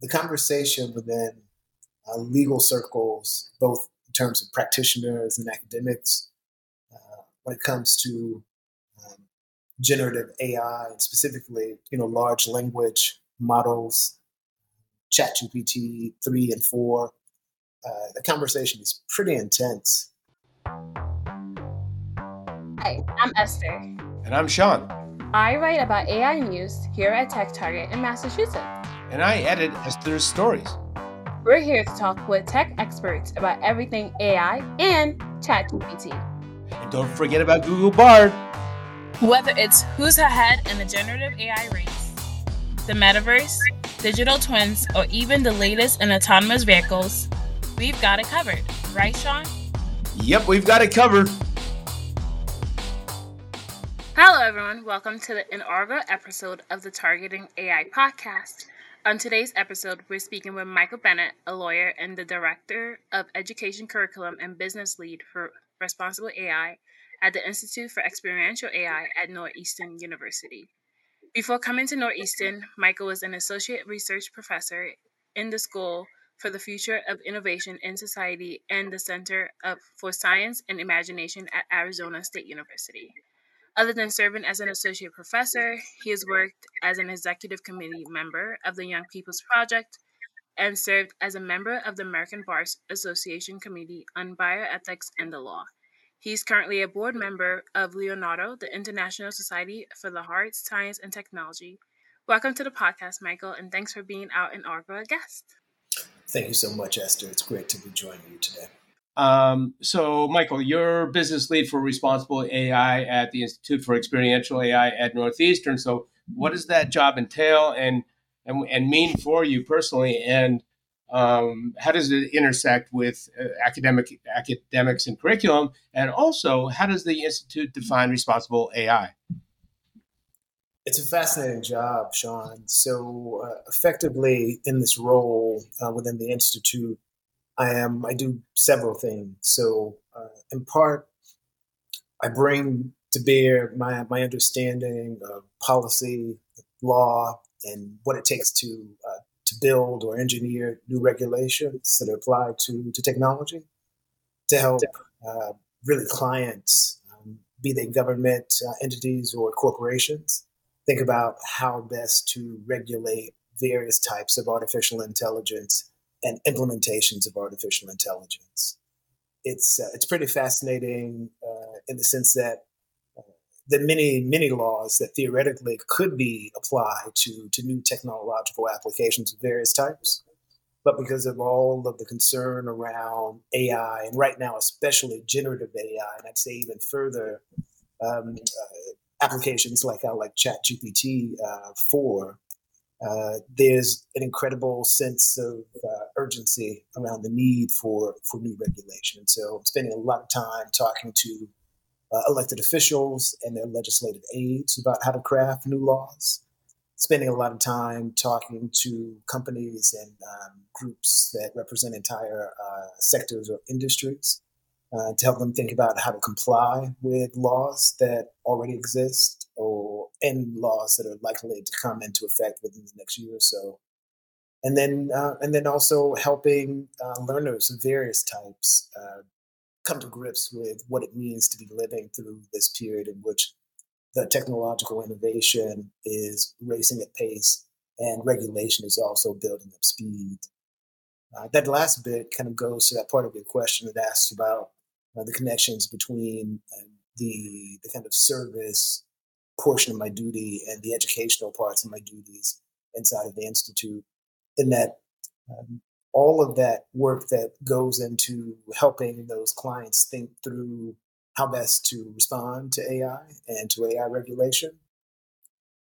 the conversation within uh, legal circles, both in terms of practitioners and academics, uh, when it comes to um, generative AI and specifically, you know, large language models, ChatGPT three and four. Uh, the conversation is pretty intense. Hi, I'm Esther. And I'm Sean. I write about AI news here at Tech Target in Massachusetts. And I edit Esther's stories. We're here to talk with tech experts about everything AI and ChatGPT. And don't forget about Google Bard. Whether it's who's ahead in the generative AI race, the metaverse, digital twins, or even the latest in autonomous vehicles, we've got it covered. Right, Sean? Yep, we've got it covered. Hello, everyone. Welcome to the inaugural episode of the Targeting AI podcast. On today's episode, we're speaking with Michael Bennett, a lawyer and the Director of Education Curriculum and Business Lead for Responsible AI at the Institute for Experiential AI at Northeastern University. Before coming to Northeastern, Michael was an associate research professor in the School for the Future of Innovation in Society and the Center for Science and Imagination at Arizona State University. Other than serving as an associate professor, he has worked as an executive committee member of the Young People's Project and served as a member of the American Bar Association Committee on Bioethics and the Law. He's currently a board member of Leonardo, the International Society for the Arts, Science, and Technology. Welcome to the podcast, Michael, and thanks for being out in Argo a guest. Thank you so much, Esther. It's great to be joining you today. Um, so, Michael, you're business lead for responsible AI at the Institute for Experiential AI at Northeastern. So, what does that job entail and and, and mean for you personally? And um, how does it intersect with uh, academic academics and curriculum? And also, how does the institute define responsible AI? It's a fascinating job, Sean. So, uh, effectively, in this role uh, within the institute, I am I do several things. So uh, in part, I bring to bear my my understanding of policy, law, and what it takes to uh, to build or engineer new regulations that apply to to technology to help uh, really clients, um, be they government uh, entities or corporations, think about how best to regulate various types of artificial intelligence and implementations of artificial intelligence. It's uh, it's pretty fascinating uh, in the sense that uh, the many many laws that theoretically could be applied to to new technological applications of various types, but because of all of the concern around AI and right now especially generative AI, and I'd say even further. Um, uh, applications like uh, like Chat GPT uh, uh, there's an incredible sense of uh, urgency around the need for, for new regulation. And So spending a lot of time talking to uh, elected officials and their legislative aides about how to craft new laws. Spending a lot of time talking to companies and um, groups that represent entire uh, sectors or industries uh, to help them think about how to comply with laws that already exist or and laws that are likely to come into effect within the next year or so. And then, uh, and then also helping uh, learners of various types uh, come to grips with what it means to be living through this period in which the technological innovation is racing at pace and regulation is also building up speed. Uh, that last bit kind of goes to that part of your question that asks about uh, the connections between um, the the kind of service portion of my duty and the educational parts of my duties inside of the institute. In that, um, all of that work that goes into helping those clients think through how best to respond to AI and to AI regulation.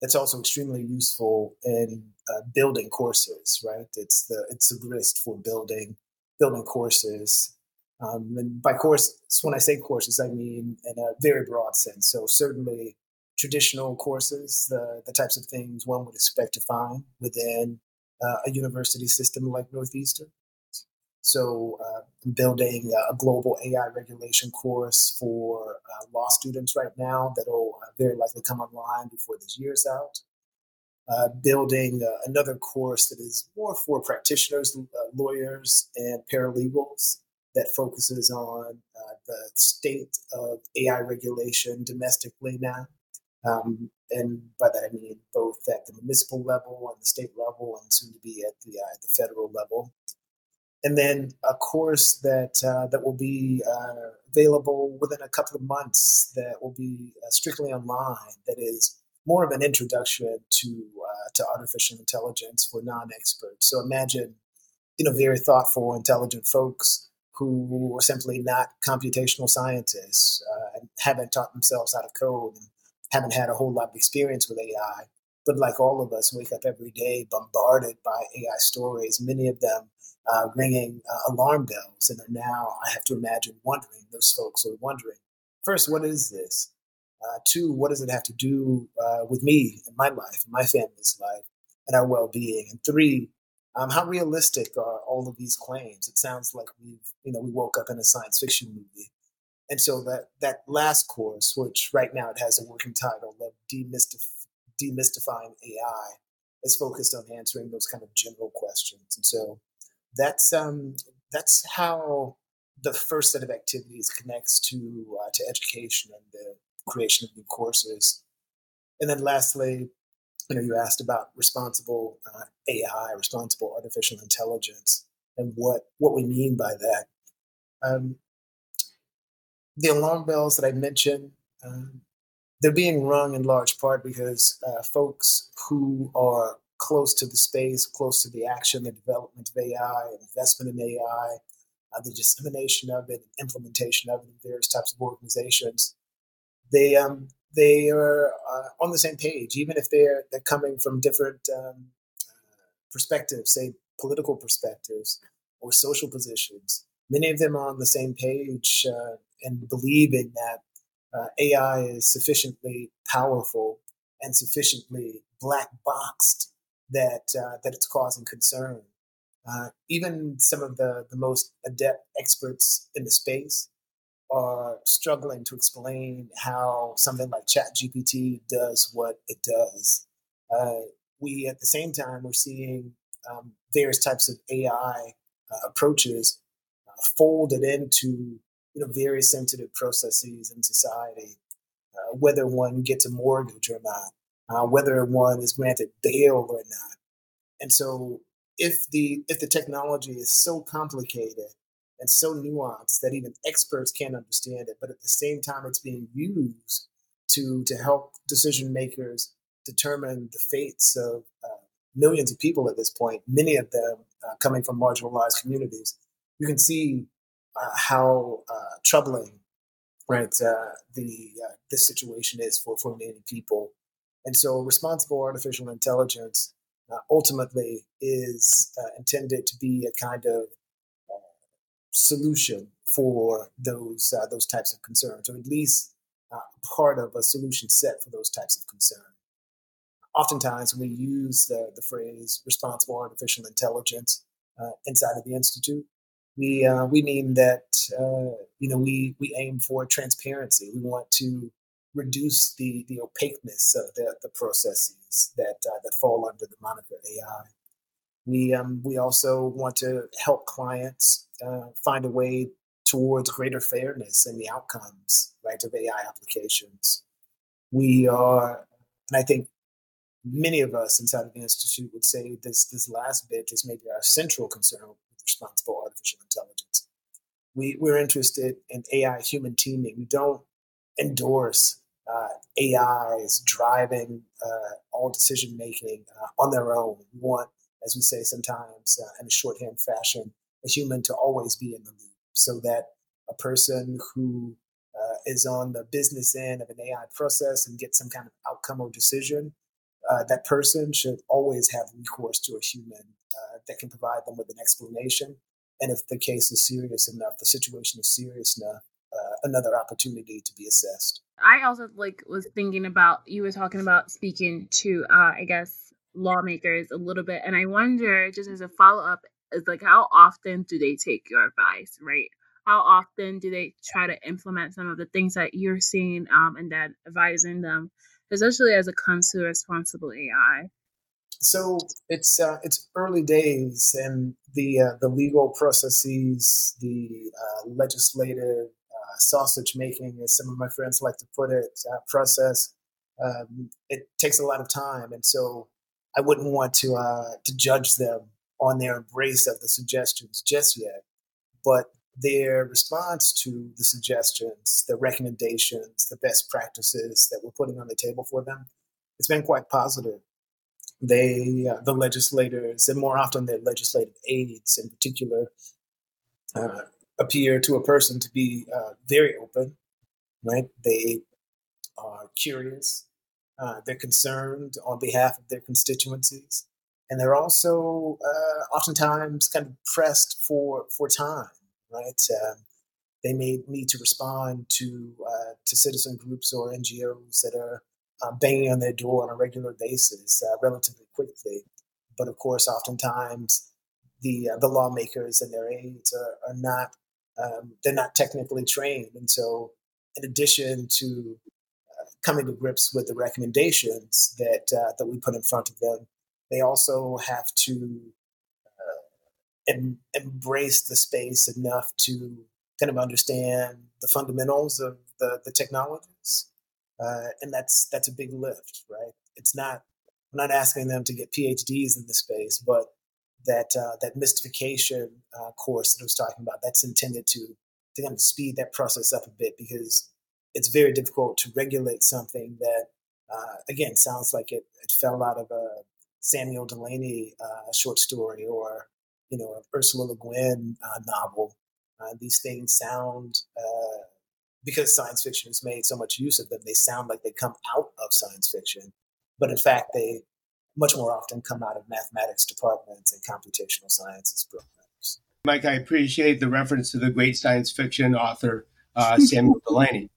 It's also extremely useful in uh, building courses, right? It's the it's the grist for building building courses um, and by course, when I say courses, I mean in a very broad sense. So certainly traditional courses, the, the types of things one would expect to find within uh, a university system like Northeastern. So uh, building a global AI regulation course for uh, law students right now that'll uh, very likely come online before this year's out. uh, building uh, another course that is more for practitioners, uh, lawyers, and paralegals that focuses on the state of AI regulation domestically now. Um, and by that I mean both at the municipal level and the state level, and soon to be at the, uh, the federal level. And then a course that uh, that will be uh, available within a couple of months that will be uh, strictly online. That is more of an introduction to uh, to artificial intelligence for non-experts. So imagine, you know, very thoughtful, intelligent folks who are simply not computational scientists uh, and haven't taught themselves how to code and haven't had a whole lot of experience with AI, but like all of us, wake up every day bombarded by AI stories, many of them uh, ringing uh, alarm bells, and are now, I have to imagine, wondering, those folks are wondering, first, what is this? Uh, two, what does it have to do uh, with me and my life, and my family's life, and our well being? And three, um, how realistic are all of these claims? It sounds like we've, you know, we woke up in a science fiction movie. And so that that last course, which right now it has a working title of Demystif- Demystifying AI, is focused on answering those kind of general questions. And so that's um, that's how the first set of activities connects to uh, to education and the creation of new courses. And then lastly, you know, you asked about responsible uh, AI, responsible artificial intelligence, and what what we mean by that. Um, the alarm bells that I mentioned, um, they're being rung in large part because uh, folks who are close to the space, close to the action, the development of AI, investment in AI, uh, the dissemination of it, implementation of it in various types of organizations, they um, they are uh, on the same page, even if they're they're coming from different um, perspectives, say political perspectives or social positions. Many of them are on the same page uh, and believing that uh, AI is sufficiently powerful and sufficiently black boxed that uh, that it's causing concern. Uh, even some of the, the most adept experts in the space are struggling to explain how something like ChatGPT does what it does. Uh, we, at the same time, we're seeing um, various types of AI uh, approaches uh, folded into you know very sensitive processes in society. Uh, whether one gets a mortgage or not, uh, whether one is granted bail or not. And so if the if the technology is so complicated and so nuanced that even experts can't understand it, but at the same time it's being used to to help decision makers determine the fates of uh, millions of people at this point, many of them uh, coming from marginalized communities. You can see how uh, troubling, right, uh, the uh, this situation is for for many people and so, responsible artificial intelligence uh, ultimately is uh, intended to be a kind of uh, solution for those uh, those types of concerns, or at least uh, part of a solution set for those types of concerns. Oftentimes, we use the, the phrase responsible artificial intelligence uh, inside of the institute. We we mean that you know we we aim for transparency. We want to reduce the the opaqueness of the, the processes that uh, that fall under the moniker AI. We um, we also want to help clients uh, find a way towards greater fairness in the outcomes right of AI applications. We are, and I think many of us inside of the institute would say this this last bit is maybe our central concern responsible artificial intelligence. We we're interested in AI human teaming. We don't endorse uh, AI is driving uh, all decision making uh, on their own. We want, as we say sometimes uh, in a shorthand fashion, a human to always be in the loop so that a person who uh, is on the business end of an AI process and gets some kind of outcome or decision, uh, that person should always have recourse to a human that can provide them with an explanation. And if the case is serious enough, the situation is serious enough, another opportunity to be assessed. I also like was thinking about you were talking about speaking to uh I guess lawmakers a little bit and I wonder just as a follow up is like how often do they take your advice, right? How often do they try to implement some of the things that you're seeing um and then advising them, especially as it comes to responsible AI? So it's uh, it's early days, and the uh, the legal processes, the uh, legislative uh, sausage making, as some of my friends like to put it, uh, process. Um, it takes a lot of time, and so I wouldn't want to uh, to judge them on their embrace of the suggestions just yet. But their response to the suggestions, the recommendations, the best practices that we're putting on the table for them, it's been quite positive they, uh, the legislators, and more often their legislative aides in particular, uh, appear to a person to be uh, very open, right? They are curious, uh, they're concerned on behalf of their constituencies, and they're also uh, oftentimes kind of pressed for for time, right? Um, they may need to respond to uh, to citizen groups or NGOs that are uh, banging on their door on a regular basis uh, relatively quickly. But of course, oftentimes the uh, the lawmakers and their aides are, are not um, they're not technically trained, and so in addition to uh, coming to grips with the recommendations that uh, that we put in front of them, they also have to em- embrace the space enough to kind of understand the fundamentals of the, the technologies uh, and that's that's a big lift, right? It's not I'm not asking them to get PhDs in the space, but that uh, that mystification uh, course that I was talking about that's intended to to kind of speed that process up a bit because it's very difficult to regulate something that uh, again sounds like it, it fell out of a Samuel Delany uh, short story or you know an Ursula Le Guin uh, novel. these things sound because science fiction has made so much use of them, they sound like they come out of science fiction, but in fact, they much more often come out of mathematics departments and computational sciences programs. Mike, I appreciate the reference to the great science fiction author uh, Samuel Delany,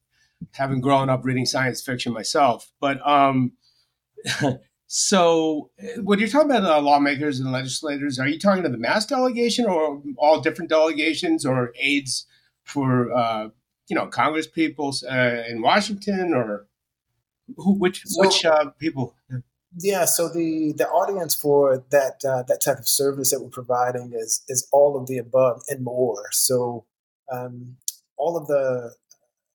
having grown up reading science fiction myself. But um, so, when you're talking about uh, lawmakers and legislators, are you talking to the mass delegation or all different delegations or aides for uh, you know Congress people uh, in Washington or who, which so, which uh, people? Yeah, so the the audience for that uh, that type of service that we're providing is is all of the above and more. So um, all of the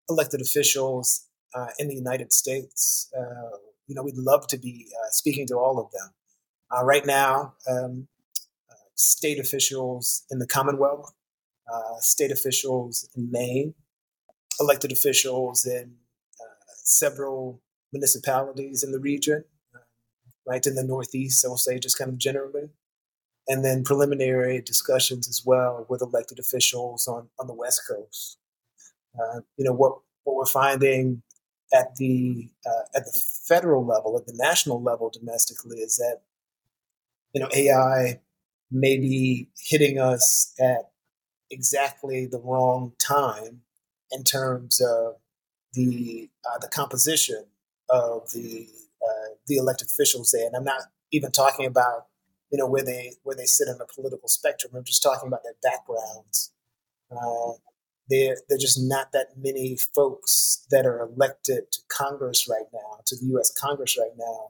elected officials uh, in the United States, uh, you know, we'd love to be uh, speaking to all of them. right now, um, state officials in the Commonwealth, state officials in Maine, elected officials in uh, several municipalities in the region, right in the Northeast, I will say just kind of generally. And then preliminary discussions as well with elected officials on, on the West Coast. Uh, you know, what, what we're finding at the uh, at the federal level, at the national level domestically, is that you know AI may be hitting us at exactly the wrong time in terms of the uh, the composition of the uh, the elected officials there. And I'm not even talking about you know where they where they sit on the political spectrum. I'm just talking about their backgrounds. Uh, there, there are just not that many folks that are elected to Congress right now, to the U.S. Congress right now,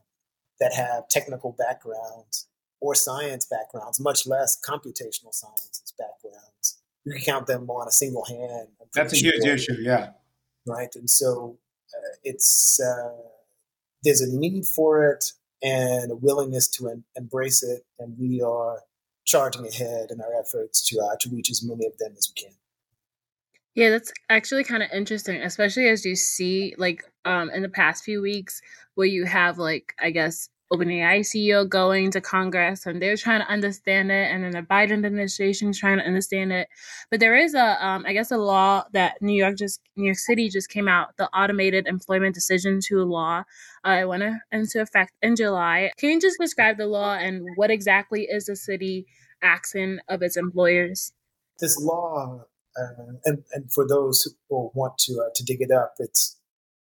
that have technical backgrounds or science backgrounds, much less computational sciences backgrounds you can count them on a single hand. That's a sure. huge issue, yeah. Right, and so uh, it's uh, there's a need for it and a willingness to en- embrace it, and we are charging ahead in our efforts to uh, to reach as many of them as we can. Yeah, that's actually kind of interesting, especially as you see, like, um, in the past few weeks, where you have, like, I guess, OpenAI CEO going to Congress and they're trying to understand it, and then the Biden administration is trying to understand it. But there is a, um, I guess, a law that New York just New York City just came out, the Automated Employment Decision Tool Law. Uh, it went into effect in July. Can you just describe the law and what exactly is the city asking of its employers? This law, uh, and and for those who want to uh, to dig it up, it's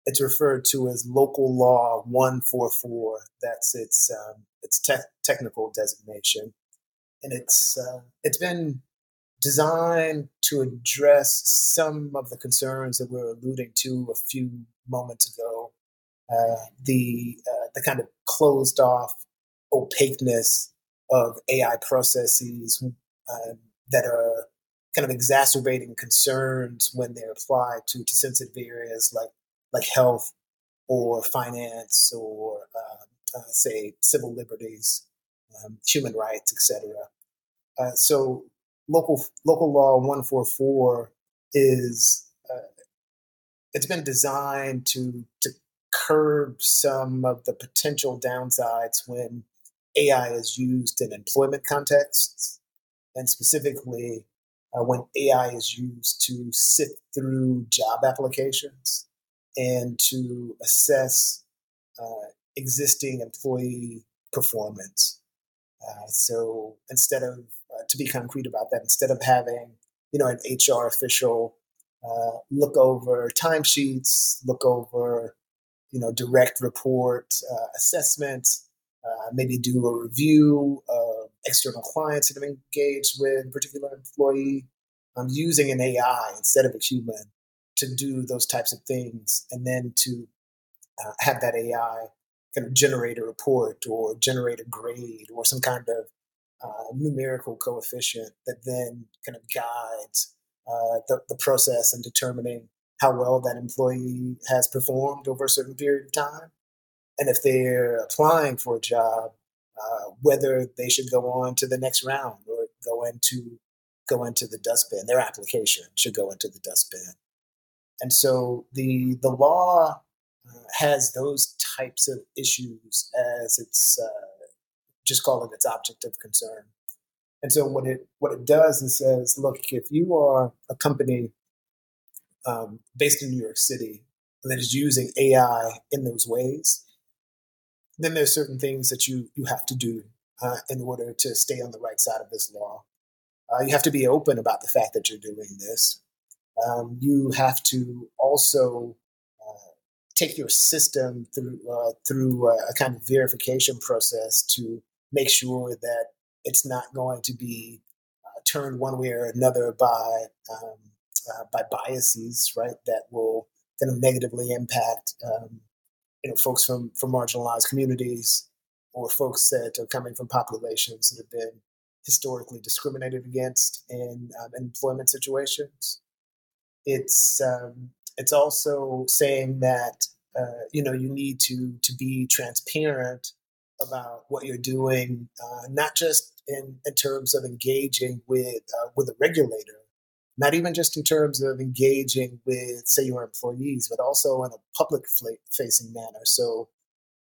it's referred to as Local Law 144. That's its um, its te- technical designation, and it's uh, it's been designed to address some of the concerns that we are alluding to a few moments ago. Uh, the uh, the kind of closed off opaqueness of AI processes um, that are kind of exacerbating concerns when they're applied to, to sensitive areas like like health or finance or uh, uh, say civil liberties, um, human rights, etc. Uh, so local local law 144 is uh, it's been designed to to curb some of the potential downsides when AI is used in employment contexts, and specifically uh, when AI is used to sift through job applications and to assess uh, existing employee performance. Uh, so instead of, uh, to be concrete about that, instead of having, you know, an HR official uh, look over timesheets, look over, you know, direct report uh, assessments, maybe do a review of external clients that I'm engaged with particular employee. I'm using an AI instead of a human to do those types of things, and then to uh, have that AI kind of generate a report or generate a grade or some kind of uh, numerical coefficient that then kind of guides uh, the, the process in determining how well that employee has performed over a certain period of time and if they're applying for a job, uh, whether they should go on to the next round or go into go into the dustbin. Their application should go into the dustbin. And so the the law uh, has those types of issues as its uh, just call it its object of concern. And so what it what it does is says, look, if you are a company um, based in New York City that is using AI in those ways, then there's certain things that you you have to do uh, in order to stay on the right side of this law. Uh, you have to be open about the fact that you're doing this. Um, you have to also uh, take your system through uh, through a, a, kind of verification process to make sure that it's not going to be uh, turned one way or another by um, uh, by biases, right? That will kind of negatively impact um, you know folks from from marginalized communities or folks that are coming from populations that have been historically discriminated against in, um, employment situations. It's um, it's also saying that uh, you know you need to to be transparent about what you're doing, uh, not just in, in terms of engaging with uh, with a regulator, not even just in terms of engaging with, say, your employees, but also in a public facing manner. So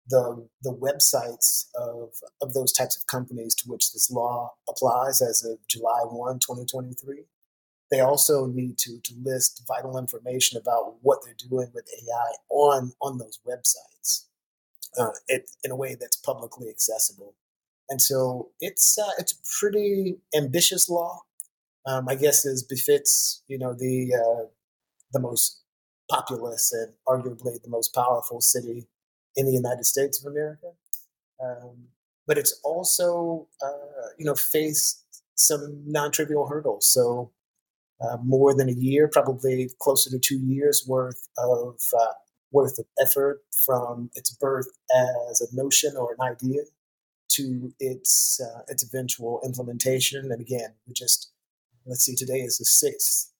the the websites of of those types of companies to which this law applies as of July 1, 2023, they also need to to list vital information about what they're doing with AI on on those websites uh, it, in a way that's publicly accessible. And so it's uh, it's a pretty ambitious law um, I guess is befits you know the uh, the most populous and arguably the most powerful city in the United States of America. Um, but it's also uh, you know faced some non-trivial hurdles. So uh, more than a year, probably closer to two years worth of uh, worth of effort from its birth as a notion or an idea to its uh, its eventual implementation. And again, we just let's see, today is the sixth.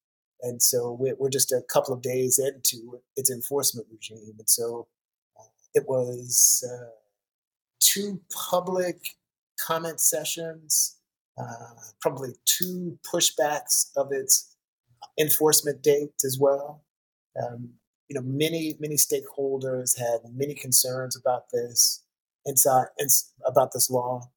And so we're, just a couple of days into its enforcement regime. And so uh, it was uh, two public comment sessions, uh, probably two pushbacks of its enforcement date as well. Um, you know, many many stakeholders had many concerns about this inside about this law,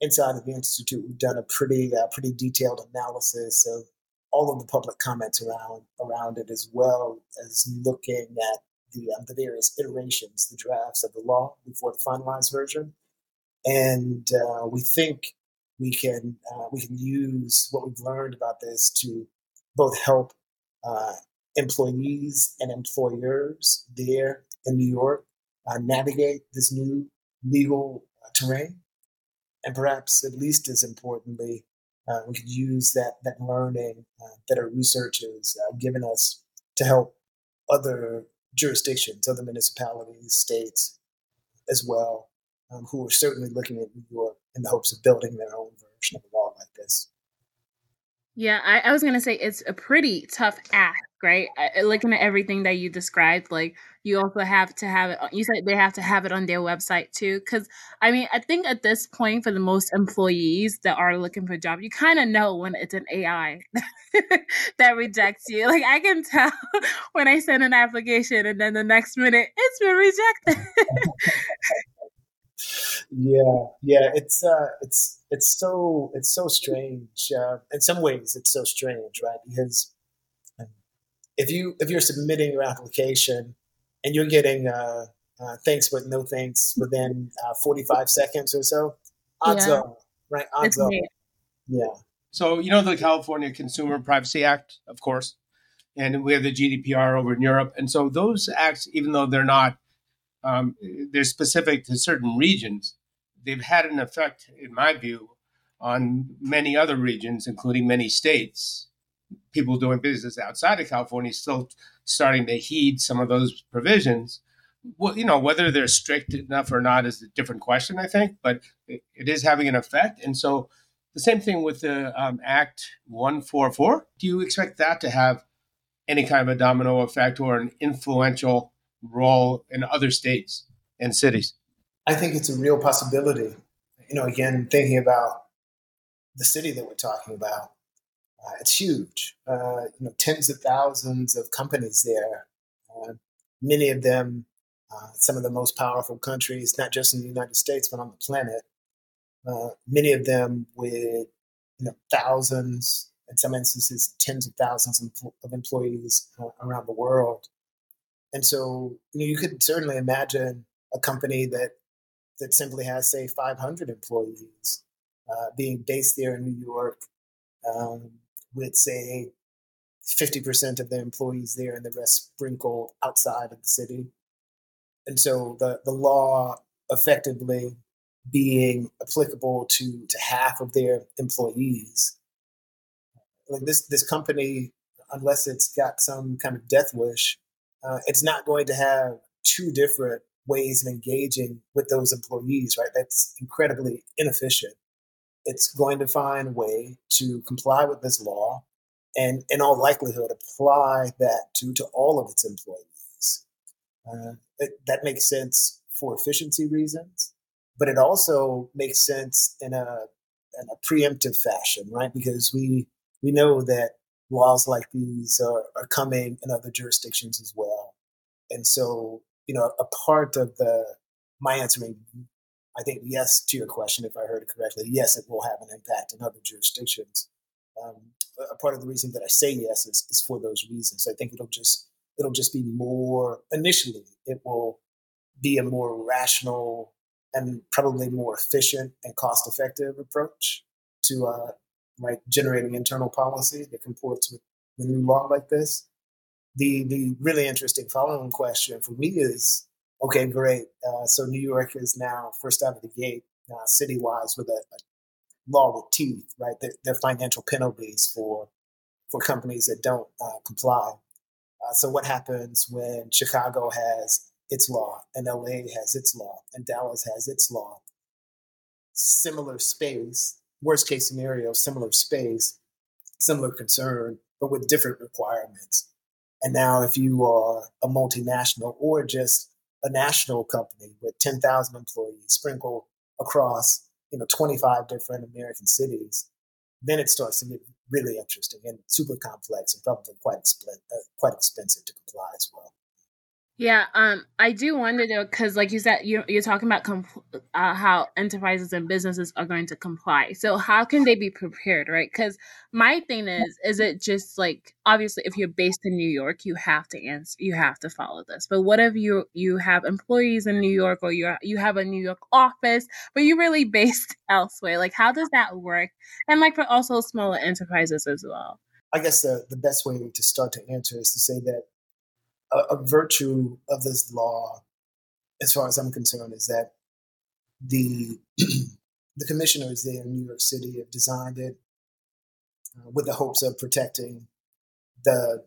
inside of the institute, we've done a pretty uh, pretty detailed analysis of all of the public comments around around it, as well as looking at the um, the various iterations, the drafts of the law before the finalized version, and uh, we think we can uh, we can use what we've learned about this to both help uh, employees and employers there in New York uh, navigate this new legal terrain and perhaps at least as importantly, uh, we could use that that learning uh, that our research has uh, given us to help other jurisdictions, other municipalities, states as well. um, who are certainly looking at New York in the hopes of building their own version of a law like this. Yeah, I, I was gonna say it's a pretty tough act, right? Looking at everything that you described, like you also have to have it. You said they have to have it on their website too, because I mean, I think at this point, for the most employees that are looking for a job, you kind of know when it's an AI that rejects you. Like I can tell when I send an application, and then the next minute it's been rejected. yeah, yeah, it's uh, it's it's so it's so strange. Uh, in some ways, it's so strange, right? Because if you if you're submitting your application and you're getting uh, uh thanks but no thanks within uh, 45 seconds or so, odds yeah. are right. Odds are, yeah. So you know the California Consumer Privacy Act, of course, and we have the GDPR over in Europe, and so those acts, even though they're not um, they're specific to certain regions. They've had an effect, in my view, on many other regions, including many states. People doing business outside of California still starting to heed some of those provisions. Well, you know, whether they're strict enough or not is a different question, I think, but it, it is having an effect. And so the same thing with the um, Act 144. Do you expect that to have any kind of a domino effect or an influential role in other states and cities? I think it's a real possibility. You know, again, thinking about the city that we're talking about, uh, it's huge. Uh, you know, tens of thousands of companies there. Uh, many of them, uh, some of the most powerful countries, not just in the United States but on the planet. Uh, many of them with you know thousands, in some instances, tens of thousands of employees uh, around the world. And so you, know, you could certainly imagine a company that that simply has, say, 500 employees being based there in New York, um, with say 50% of their employees there and the rest sprinkle outside of the city. And so the, the law effectively being applicable to, to half of their employees. Like this, this company, unless it's got some kind of death wish, uh, it's not going to have two different ways of engaging with those employees, right? That's incredibly inefficient. It's going to find a way to comply with this law and, in all likelihood, apply that to, to all of its employees. Uh, it, that makes sense for efficiency reasons, but it also makes sense in a, in a preemptive fashion, right? Because we, we know that laws like these are, are coming in other jurisdictions as well. And so, you know, a part of the my answering, I think yes to your question, if I heard it correctly, yes, it will have an impact in other jurisdictions. Um, a part of the reason that I say yes is, is for those reasons. I think it'll just it'll just be more initially. It will be a more rational and probably more efficient and cost effective approach to uh, like generating internal policy that comports with a new law like this. The the really interesting following question for me is okay, great. Uh, so New York is now first out of the gate, uh, city wise, with a, a, law with teeth, right? There, are financial penalties for for companies that don't uh, comply. Uh, so what happens when Chicago has its law and LA has its law and Dallas has its law? Similar space worst case scenario, similar space, similar concern, but with different requirements. And now, if you are a multinational or just a national company with 10,000 employees sprinkled across you know 25 different American cities, then it starts to get really interesting and super complex and probably quite expl- uh, quite expensive to comply as well. Yeah, um, I do wonder though, because like you said, you're, you're talking about compl- uh, how enterprises and businesses are going to comply. So how can they be prepared, right? Because my thing is, is it just like obviously if you're based in New York, you have to answer, you have to follow this. But what if you you have employees in New York or you you have a New York office, but you're really based elsewhere? Like how does that work? And like for also smaller enterprises as well. I guess the, the best way to start to answer is to say that a, a virtue of this law, as far as I'm concerned, is that the the commissioners there in New York City have designed it uh, with the hopes of protecting the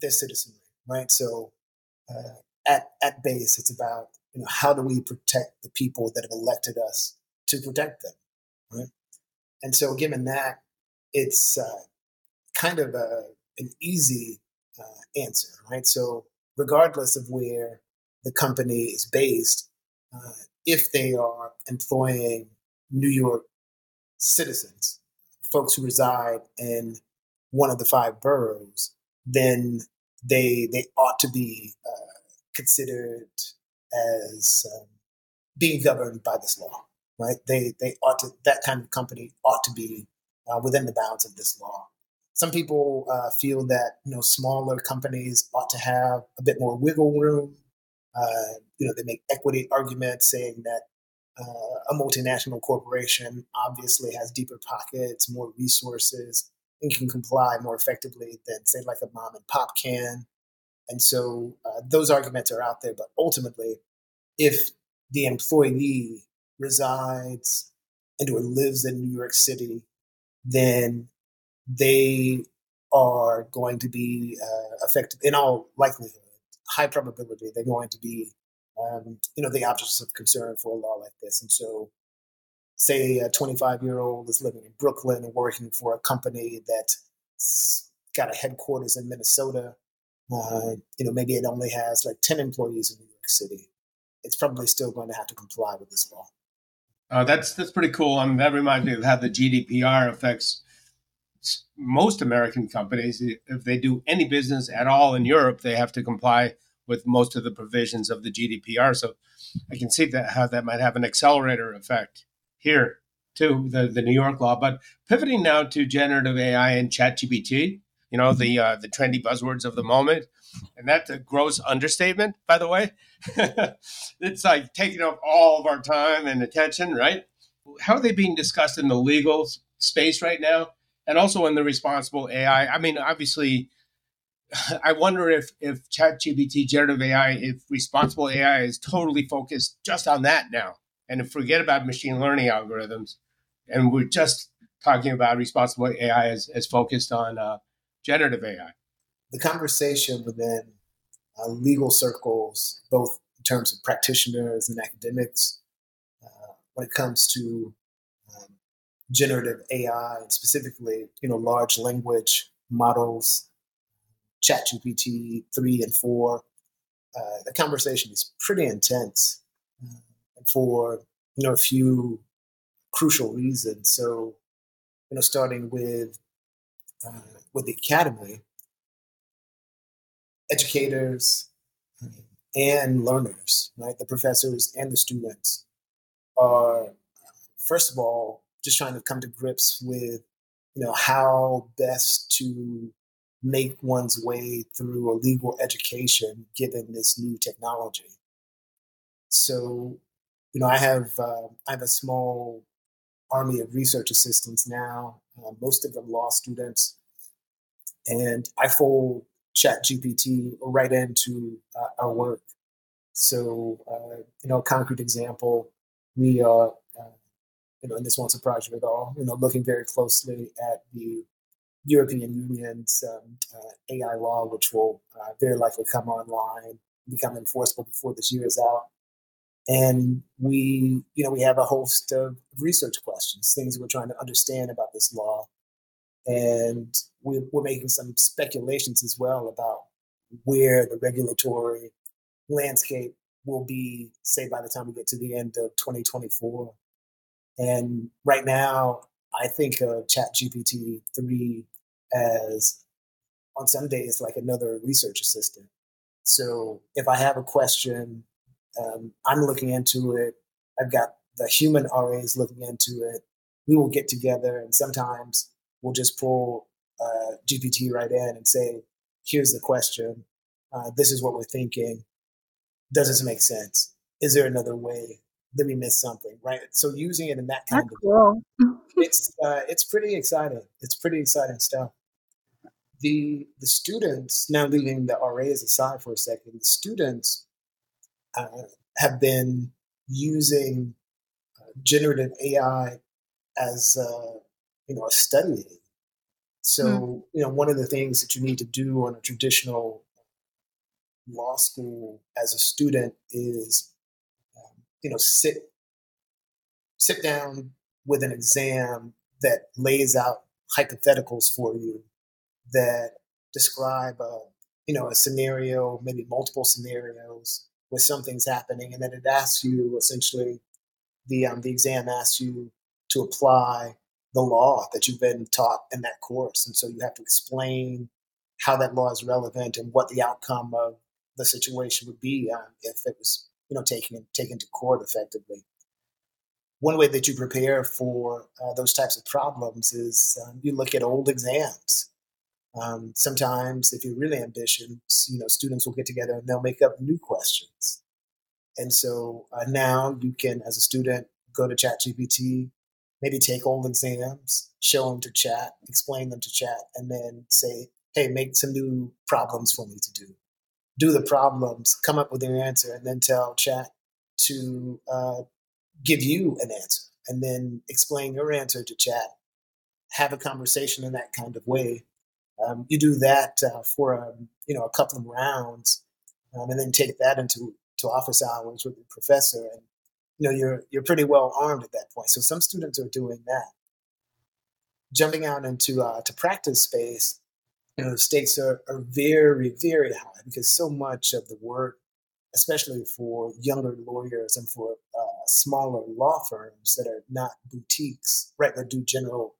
their citizenry, right? So uh, at at base, it's about you know, how do we protect the people that have elected us to protect them, right? And so, given that, it's uh, kind of a, an easy uh, answer, right? So, regardless of where the company is based, uh, if they are employing New York citizens, folks who reside in one of the five boroughs, then they they ought to be uh, considered as um, being governed by this law, right? They they ought to that kind of company ought to be uh, within the bounds of this law. Some people uh, feel that you know smaller companies ought to have a bit more wiggle room. Uh, you know, they make equity arguments saying that uh, a multinational corporation obviously has deeper pockets, more resources, and can comply more effectively than, say, like a mom and pop can. And so uh, those arguments are out there. But ultimately, if the employee resides and or lives in New York City, then they are going to be uh, affected in all likelihood, high probability, they're going to be, um, you know, the objects of concern for a law like this. And so, say a 25 year old is living in Brooklyn and working for a company that's got a headquarters in Minnesota. Uh, you know, maybe it only has like 10 employees in New York City. It's probably still going to have to comply with this law. Uh, that's that's pretty cool. I mean, that reminds me of how the GDPR affects most American companies. If they do any business at all in Europe, they have to comply with most of the provisions of the GDPR. So I can see that how that might have an accelerator effect here too, the the New York law. But pivoting now to generative AI and ChatGPT, you know the uh, the trendy buzzwords of the moment, and that's a gross understatement, by the way. it's like taking up all of our time and attention, right? How are they being discussed in the legal space right now, and also in the responsible AI? I mean, obviously. I wonder if if ChatGPT, generative AI, if responsible AI is totally focused just on that now, and forget about machine learning algorithms. And we're just talking about responsible AI as, as focused on uh, generative AI. The conversation within uh, legal circles, both in terms of practitioners and academics, uh, when it comes to generative AI specifically, you know, large language models, ChatGPT three and four, uh, the conversation is pretty intense for you know a few crucial reasons. So, you know, starting with uh, with the academy, educators and learners, right, the professors and the students are first of all just trying to come to grips with you know how best to make one's way through a legal education given this new technology. So you know, I have uh, I have a small army of research assistants now, uh, most of them law students, and I fold Chat GPT right into uh, our work. So, uh, you know, concrete example, we uh, you know, and this won't surprise you at all, you know, looking very closely at the European Union's um, uh, AI law, which will very likely come online, become enforceable before this year is out. And we you know we have a host of research questions things we're trying to understand about this law. And we're, we're making some speculations as well about where the regulatory landscape will be say by the time we get to the end of 2024 and right now i think of chat gpt 3 as on some days like another research assistant so if i have a question um, I'm looking into it. I've got the human RAs looking into it. We will get together and sometimes we'll just pull uh, GPT right in and say, here's the question. Uh, this is what we're thinking. Does this make sense? Is there another way? Did we miss something? Right. So using it in that kind That's of cool. it's uh, it's pretty exciting. It's pretty exciting stuff. The the students now leaving the RAs aside for a second. The students uh, have been using uh, generative AI as uh, you know a study aid. So mm. you know one of the things that you need to do on a traditional law school as a student is you know, sit sit down with an exam that lays out hypotheticals for you that describe a you know a scenario, maybe multiple scenarios where something's happening, and then it asks you essentially the um, the exam asks you to apply the law that you've been taught in that course, and so you have to explain how that law is relevant and what the outcome of the situation would be um, if it was you know taken taken to court effectively one way that you prepare for uh, those types of problems is um, you look at old exams. Um, sometimes, if you're really ambitious, you know, students will get together and they'll make up new questions. And so uh, now you can, as a student, go to ChatGPT, maybe take old exams, show them to Chat, explain them to Chat, and then say, "Hey, make some new problems for me to do." Do the problems, come up with your answer, and then tell Chat to uh, give you an answer and then explain your answer to chat. Have a conversation in that kind of way. Um, you do that uh, for um, you know a couple of rounds um, and then take that into to office hours with the professor and you know you're you're pretty well armed at that point. So some students are doing that. Jumping out into uh, to practice space you know the stakes are, are very very high because so much of the work especially for younger lawyers and for uh, smaller law firms that are not boutiques, right? That do general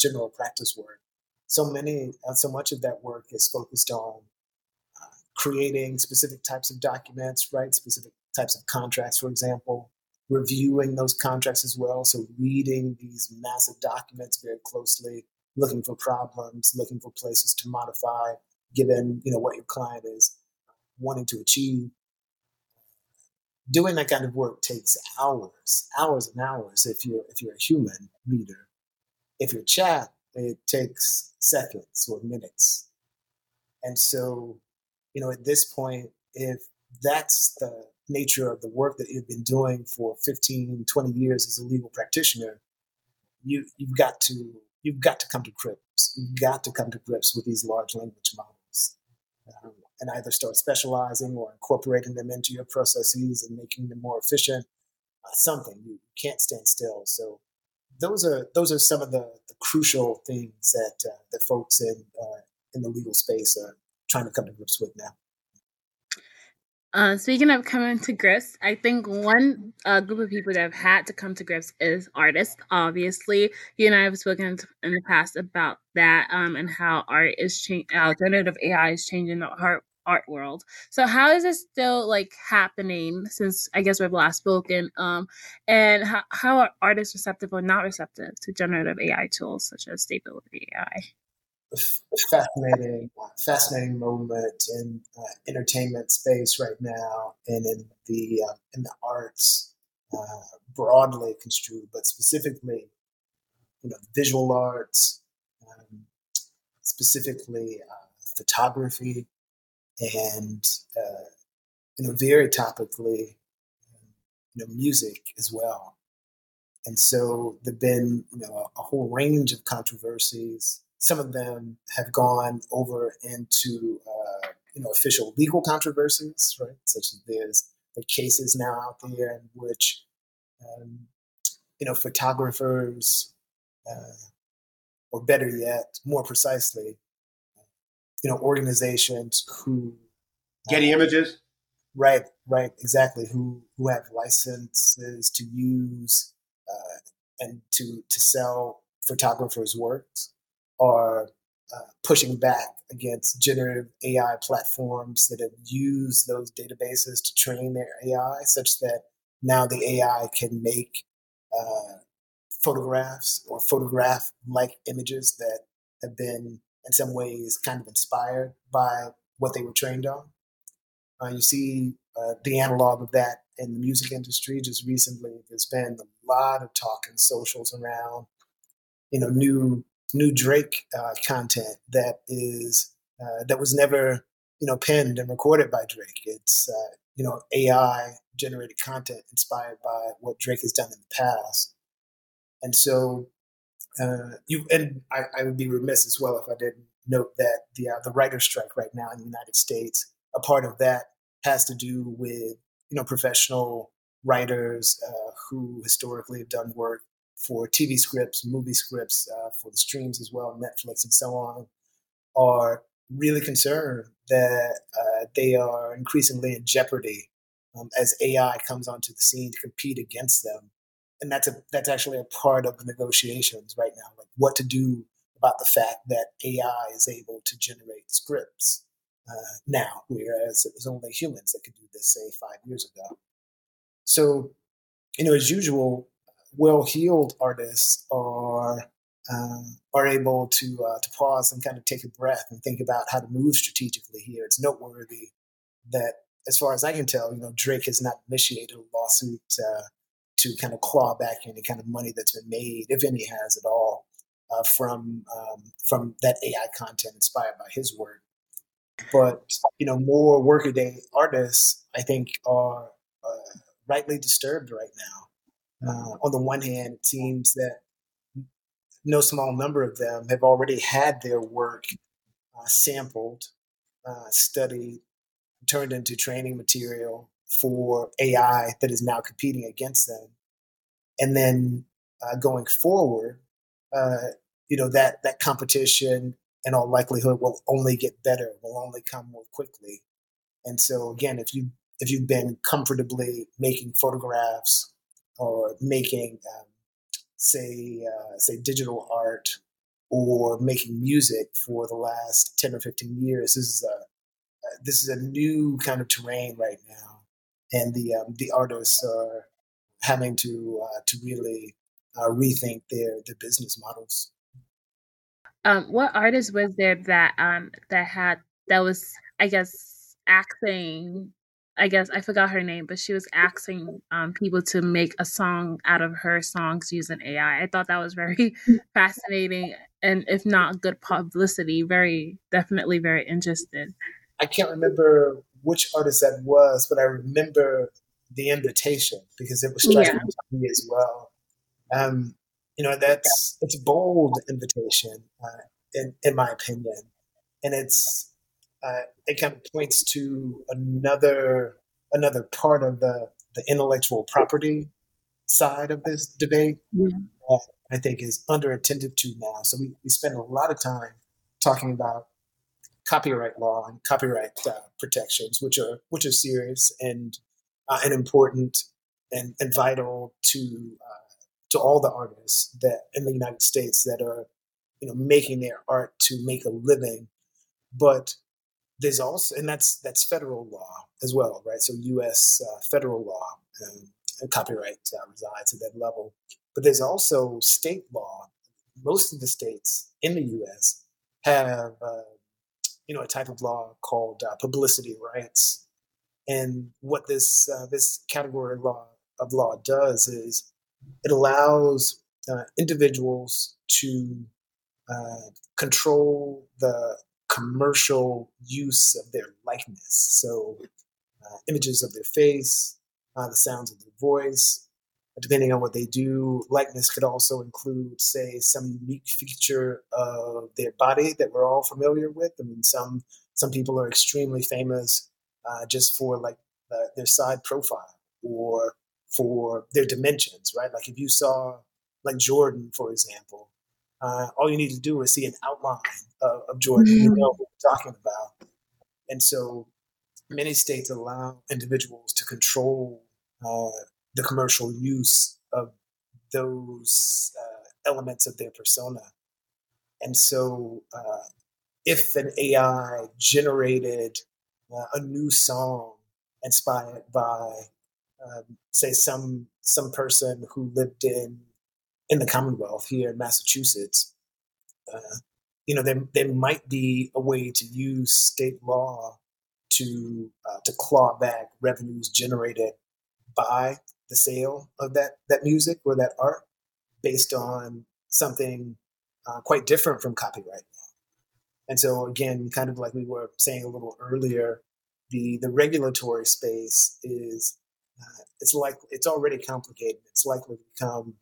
general practice work. So many, uh, so much of that work is focused on uh, creating specific types of documents, right? Specific types of contracts, for example, reviewing those contracts as well. So reading these massive documents very closely, looking for problems, looking for places to modify, given you know what your client is wanting to achieve doing that kind of work takes hours, hours and hours if you're if you're a human reader. If you're chat, it takes seconds or minutes. And so, you know, at this point, if that's the nature of the work that you've been doing for 15, 20 years as a legal practitioner, you you've got to you've got to come to grips. You've got to come to grips with these large language models. Um, and either start specializing or incorporating them into your processes and making them more efficient. Uh, something you can't stand still. So those are those are some of the, the crucial things that uh, the folks in uh, in the legal space are trying to come to grips with now. Uh, speaking of coming to grips, I think one uh, group of people that have had to come to grips is artists. Obviously, you and I have spoken in the past about that um, and how art is changing, uh, generative AI is changing the art art world. So how is this still like happening since I guess we've last spoken? Um, and how, how are artists receptive or not receptive to generative AI tools such as Stability AI? Fascinating, fascinating moment in uh, entertainment space right now, and in the uh, in the arts uh, broadly construed, but specifically, you know, visual arts, um, specifically uh, photography, and uh, you know very topically you know music as well. And so there've been you know a, a, whole range of controversies some of them have gone over into uh, you know official legal controversies right such as there's the cases now out there in which um, you know photographers uh, or better yet more precisely you know organizations who Getty um, Images. Right, right, exactly. Who who have licenses to use uh, and to to sell photographers' works are uh, pushing back against generative AI platforms that have used those databases to train their AI, such that now the AI can make uh, photographs or photograph like images that have been in some ways kind of inspired by what they were trained on. Uh, you see uh, the analog of that in the music industry. Just recently, there's been a lot of talk in socials around, you know, new new Drake uh, content that is uh, that was never, you know, penned and recorded by Drake. It's uh, you know AI generated content inspired by what Drake has done in the past, and so uh, you and I, I, would be remiss as well if I didn't note that the uh, the writer's strike right now in the United States, a part of that has to do with you know professional writers uh, who historically have done work for TV scripts, movie scripts, uh, for the streams as well, Netflix and so on, are really concerned that uh, they are increasingly in jeopardy um, as AI comes onto the scene to compete against them. And that's a that's actually a part of the negotiations right now, like what to do about the fact that AI is able to generate scripts uh, now, whereas it was only humans that could do this, say, five years ago. So, you know, as usual, well-heeled artists are um, are able to uh, to pause and kind of take a breath and think about how to move strategically here. It's noteworthy that, as far as I can tell, you know, Drake has not initiated a lawsuit uh, to kind of claw back any kind of money that's been made, if any has at all, uh, from um, from that AI content inspired by his work. But you know, more workaday artists, I think, are uh, rightly disturbed right now. Uh, on the one hand, it seems that no small number of them have already had their work uh, sampled, uh, studied, turned into training material for AI that is now competing against them. And then uh, going forward, uh, you know that that competition in all likelihood will only get better, will only come more quickly. And so again, if you if you've been comfortably making photographs or making um, say uh, say digital art or making music for the last 10 or 15 years this is a uh, this is a new kind of terrain right now. And the um, the artists are having to uh, to really uh, rethink their their business models. Um, what artist was there that um that had that was i guess acting I guess I forgot her name, but she was asking um, people to make a song out of her songs using AI. I thought that was very fascinating, and if not good publicity, very definitely very interested. I can't remember which artist that was, but I remember the invitation because it was striking yeah. to me as well. Um, you know, that's it's a bold invitation, uh, in in my opinion, and it's uh, it kind of points to another another part of the the intellectual property side of this debate. Yeah. Uh, I think is under attended to now. So we, we spend a lot of time talking about copyright law and copyright uh, protections, which are which are serious and uh, and important and, and vital to uh, to all the artists that in the United States that are you know making their art to make a living, but there's also, and that's that's federal law as well, right? So U.S. Uh, federal law and copyright uh, resides at that level, but there's also state law. Most of the states in the U.S. have, uh, you know, a type of law called uh, publicity rights, and what this uh, this category of law of law does is it allows uh, individuals to control the commercial use of their likeness. So, uh, images of their face, uh, the sounds of their voice. Depending on what they do, likeness could also include, say, some unique feature of their body that we're all familiar with. I mean, some some people are extremely famous uh, just for like their side profile or for their dimensions, right? Like if you saw like Jordan, for example, uh, all you need to do is see an outline of, of Jordan. Mm-hmm. You know what we're talking about. And so many states allow individuals to control uh, the commercial use of those uh, elements of their persona. And so uh, if an AI generated uh, a new song inspired by, um, say, some some person who lived in in the Commonwealth here in Massachusetts, uh, you know, there, there might be a way to use state law to uh, to claw back revenues generated by the sale of that that music or that art based on something uh, quite different from copyright law. And so again, kind of like we were saying a little earlier, the the regulatory space is uh, it's like it's already complicated. It's likely to become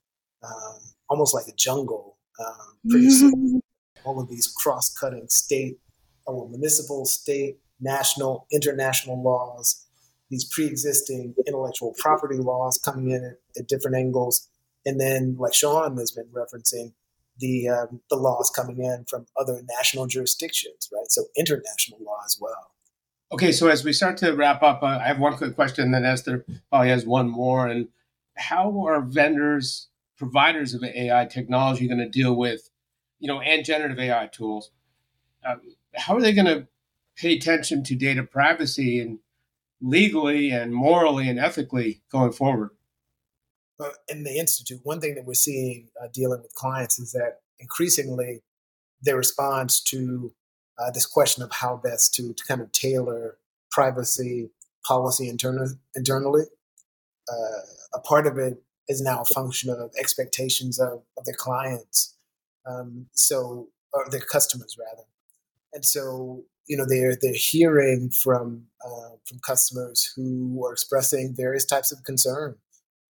um, almost like a jungle um, pretty soon. All of these cross-cutting state or municipal, state, national, international laws these pre-existing intellectual property laws coming in at, at different angles, and then like Sean has been referencing, the um, the laws coming in from other national jurisdictions, right? So international law as well. Okay, so as we start to wrap up, uh, I have one quick question, then Esther probably has one more. And how are vendors, providers of AI technology, going to deal with, you know, and generative AI tools? Um, how are they going to pay attention to data privacy and legally and morally and ethically going forward? Well, in the institute, one thing that we're seeing uh, dealing with clients is that increasingly their response to uh, this question of how best to, to kind of tailor privacy policy interna- internally. Uh, a part of it is now a function of expectations of, of their clients, um, so or their customers rather, and so you know they're they're hearing from uh, from customers who are expressing various types of concern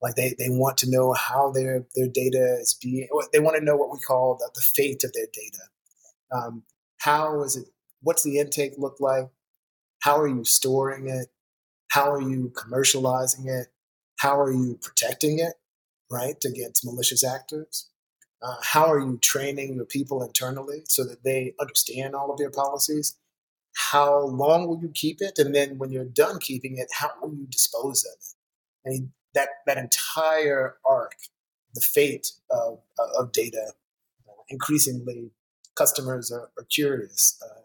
like they, they want to know how their, their data is being, they want to know what we call the, the fate of their data. Um, how is it, what's the intake look like? How are you storing it? How are you commercializing it? How are you protecting it, right, against malicious actors? Uh, how are you training your people internally so that they understand all of your policies? How long will you keep it? And then when you're done keeping it, how will you dispose of it? I mean, that that entire arc, the fate of, of data, uh, increasingly customers are, are curious. Uh,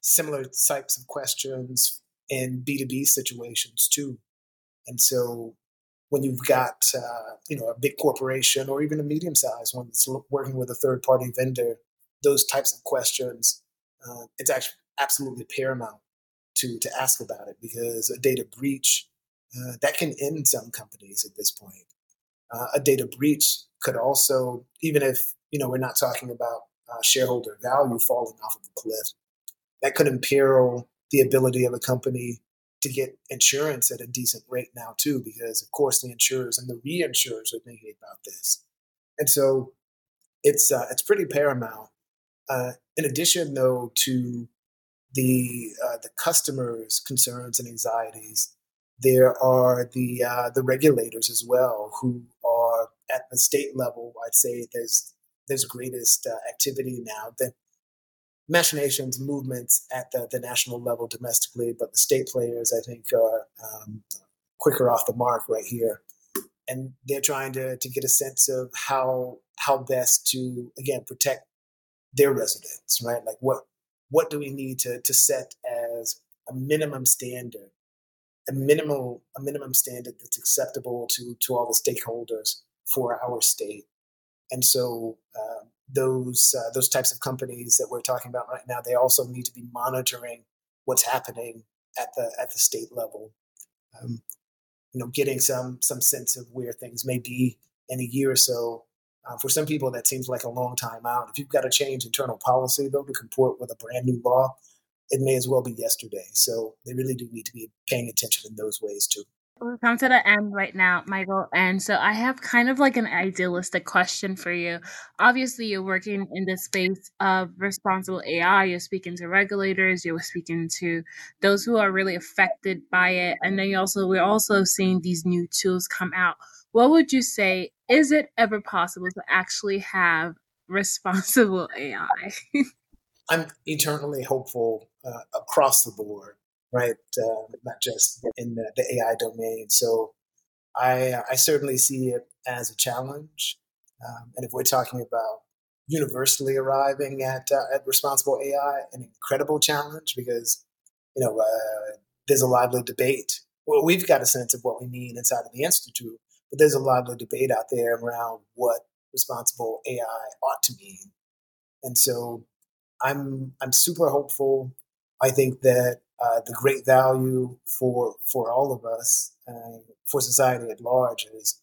similar types of questions in B2B situations too. And so when you've got uh, you know a big corporation or even a medium sized one that's working with a third party vendor, those types of questions, uh, it's actually absolutely paramount to to ask about it because a data breach uh, that can end some companies at this point. Uh, a data breach could also, even if you know we're not talking about uh, shareholder value falling off of a cliff, that could imperil the ability of a company to get insurance at a decent rate now too, because of course the insurers and the reinsurers are thinking about this, and so it's uh, it's pretty paramount. Uh, in addition, though, to the uh, the customers' concerns and anxieties, there are the uh, the regulators as well who are at the state level. I'd say there's there's greatest uh, activity now. The machinations, movements at the, the national level domestically, but the state players I think are um, quicker off the mark right here, and they're trying to to get a sense of how how best to again protect their residents, right? Like what what do we need to to set as a minimum standard a minimal a minimum standard that's acceptable to to all the stakeholders for our state. And so uh, those uh, those types of companies that we're talking about right now, they also need to be monitoring what's happening at the at the state level. Um, you know, getting some some sense of where things may be in a year or so. Uh, for some people, that seems like a long time out. If you've got to change internal policy though to comport with a brand new law, it may as well be yesterday. So they really do need to be paying attention in those ways too. We've come to the end right now, Michael. And so I have kind of like an idealistic question for you. Obviously, you're working in the space of responsible AI. You're speaking to regulators. You're speaking to those who are really affected by it. And then you also we're also seeing these new tools come out. What would you say? Is it ever possible to actually have responsible AI? I'm eternally hopeful uh, across the board, right? Uh, not just in the, the, AI domain. So I, I certainly see it as a challenge. Um, and if we're talking about universally arriving at, uh, at responsible AI, an incredible challenge because, you know, uh, there's a lively debate. Well, we've got a sense of what we mean inside of the Institute, but there's a lively debate out there around what responsible AI ought to mean. And so I'm I'm super hopeful. I think that uh, the great value for for all of us, and for society at large, is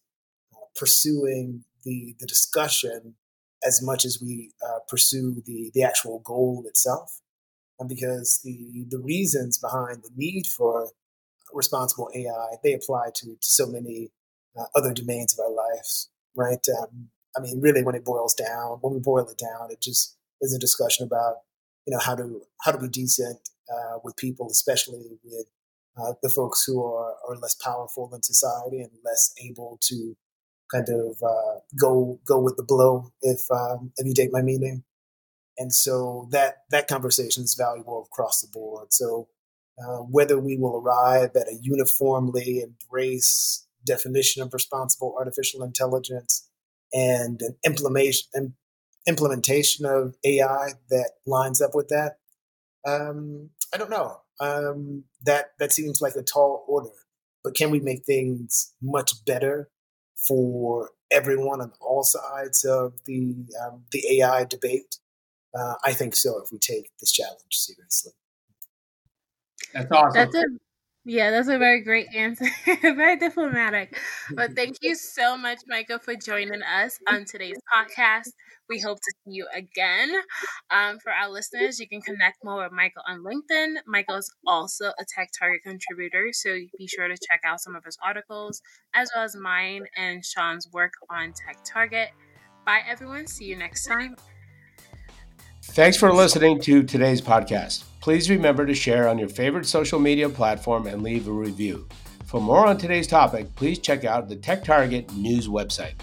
uh, pursuing the the discussion as much as we uh, pursue the the actual goal itself, and because the the reasons behind the need for responsible AI they apply to to so many uh, other domains of our lives, right? Um, I mean, really, when it boils down, when we boil it down, it just is a discussion about you know how to how to be decent uh, with people, especially with uh, the folks who are, are less powerful in society and less able to kind of uh, go go with the blow if um, if you take my meaning. And so that that conversation is valuable across the board. So uh, whether we will arrive at a uniformly embrace definition of responsible artificial intelligence and an implementation implementation of AI that lines up with that, um, I don't know. Um, that that seems like a tall order, but can we make things much better for everyone on all sides of the um, the AI debate? Uh, I think so. If we take this challenge seriously, that's awesome. That's a yeah, that's a very great answer. very diplomatic. But thank you so much, Michael, for joining us on today's podcast. We hope to see you again. Um, for our listeners, you can connect more with Michael on LinkedIn. Michael is also a Tech Target contributor, so be sure to check out some of his articles, as well as mine and Sean's work on Tech Target. Bye, everyone. See you next time. Thanks for listening to today's podcast. Please remember to share on your favorite social media platform and leave a review. For more on today's topic, please check out the Tech Target news website.